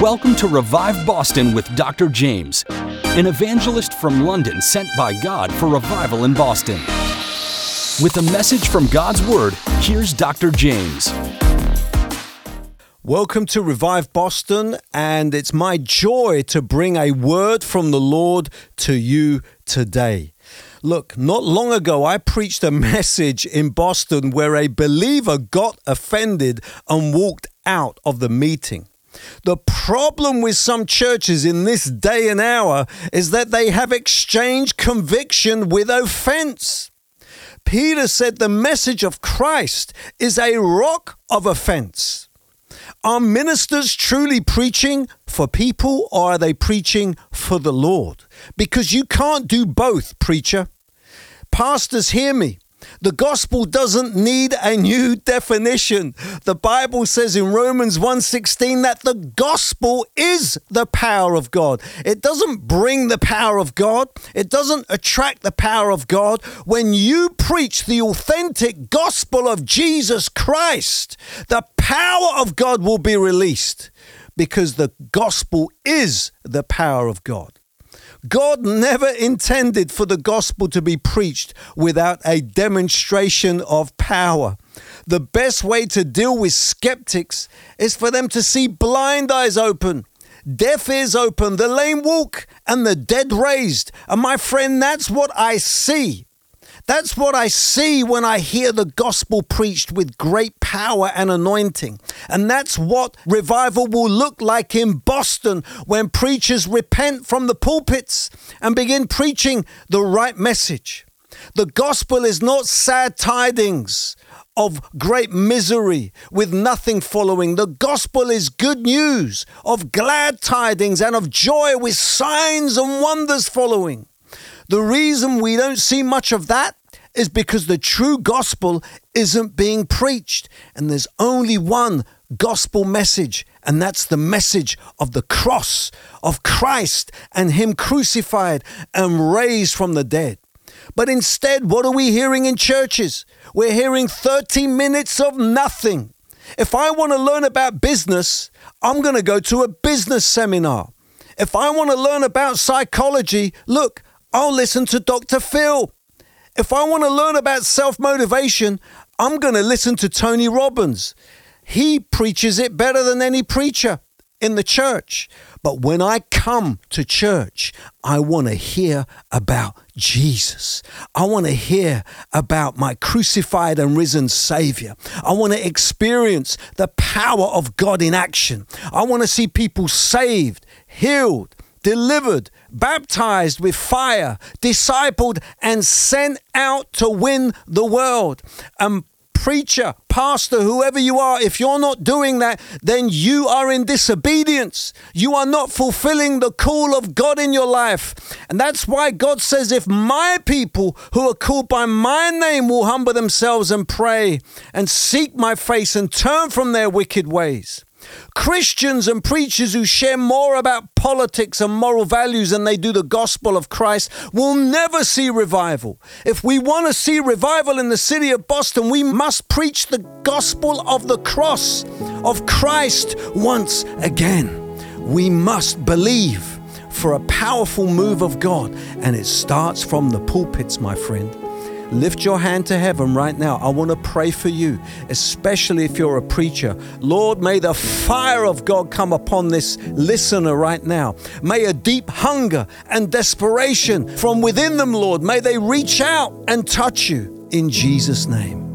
Welcome to Revive Boston with Dr. Jaymz, an evangelist from London sent by God for revival in Boston. With a message from God's Word, here's Dr. Jaymz. Welcome to Revive Boston, and it's my joy to bring a word from the Lord to you today. Look, not long ago, I preached a message in Boston where a believer got offended and walked out of the meeting. The problem with some churches in this day and hour is that they have exchanged conviction with offense. Peter said the message of Christ is a rock of offense. Are ministers truly preaching for people or are they preaching for the Lord? Because you can't do both, preacher. Pastors, hear me. The gospel doesn't need a new definition. The Bible says in Romans 1:16 that the gospel is the power of God. It doesn't bring the power of God. It doesn't attract the power of God. When you preach the authentic gospel of Jesus Christ, the power of God will be released because the gospel is the power of God. God never intended for the gospel to be preached without a demonstration of power. The best way to deal with skeptics is for them to see blind eyes open, deaf ears open, the lame walk, and the dead raised. And my friend, that's what I see. That's what I see when I hear the gospel preached with great power and anointing. And that's what revival will look like in Boston when preachers repent from the pulpits and begin preaching the right message. The gospel is not sad tidings of great misery with nothing following. The gospel is good news of glad tidings and of joy with signs and wonders following. The reason we don't see much of that is because the true gospel isn't being preached. And there's only one gospel message, and that's the message of the cross of Christ and Him crucified and raised from the dead. But instead, what are we hearing in churches? We're hearing 30 minutes of nothing. If I want to learn about business, I'm going to go to a business seminar. If I want to learn about psychology, look, I'll listen to Dr. Phil. If I want to learn about self motivation, I'm going to listen to Tony Robbins. He preaches it better than any preacher in the church. But when I come to church, I want to hear about Jesus. I want to hear about my crucified and risen Savior. I want to experience the power of God in action. I want to see people saved, healed, delivered, baptized with fire, discipled, and sent out to win the world. And preacher, pastor, whoever you are, if you're not doing that, then you are in disobedience. You are not fulfilling the call of God in your life. And that's why God says, if my people who are called by my name will humble themselves and pray and seek my face and turn from their wicked ways. Christians and preachers who share more about politics and moral values than they do the gospel of Christ will never see revival. If we want to see revival in the city of Boston, we must preach the gospel of the cross of Christ once again. We must believe for a powerful move of God, and it starts from the pulpits, my friend. Lift your hand to heaven right now. I want to pray for you, especially if you're a preacher. Lord, may the fire of God come upon this listener right now. May a deep hunger and desperation from within them, Lord, may they reach out and touch you in Jesus' name.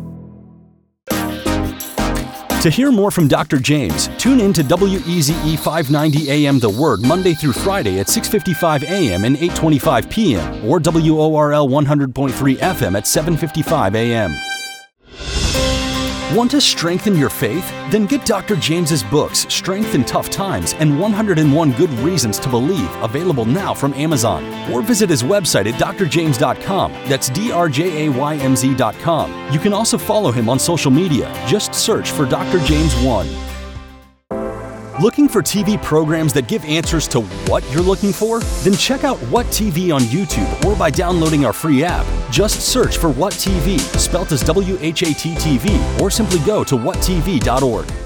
To hear more from Dr. Jaymz, tune in to WEZE 590 AM The Word Monday through Friday at 6:55 AM and 8:25 PM or WORL 100.3 FM at 7:55 AM. Want to strengthen your faith? Then get Dr. Jaymz's books, Strength in Tough Times and 101 Good Reasons to Believe, available now from Amazon. Or visit his website at drjaymz.com. That's D R J A Y M Z.com. You can also follow him on social media. Just search for Dr. Jaymz 1. Looking for TV programs that give answers to what you're looking for? Then check out What TV on YouTube or by downloading our free app. Just search for What TV, spelt as W H A T T V, or simply go to whattv.org.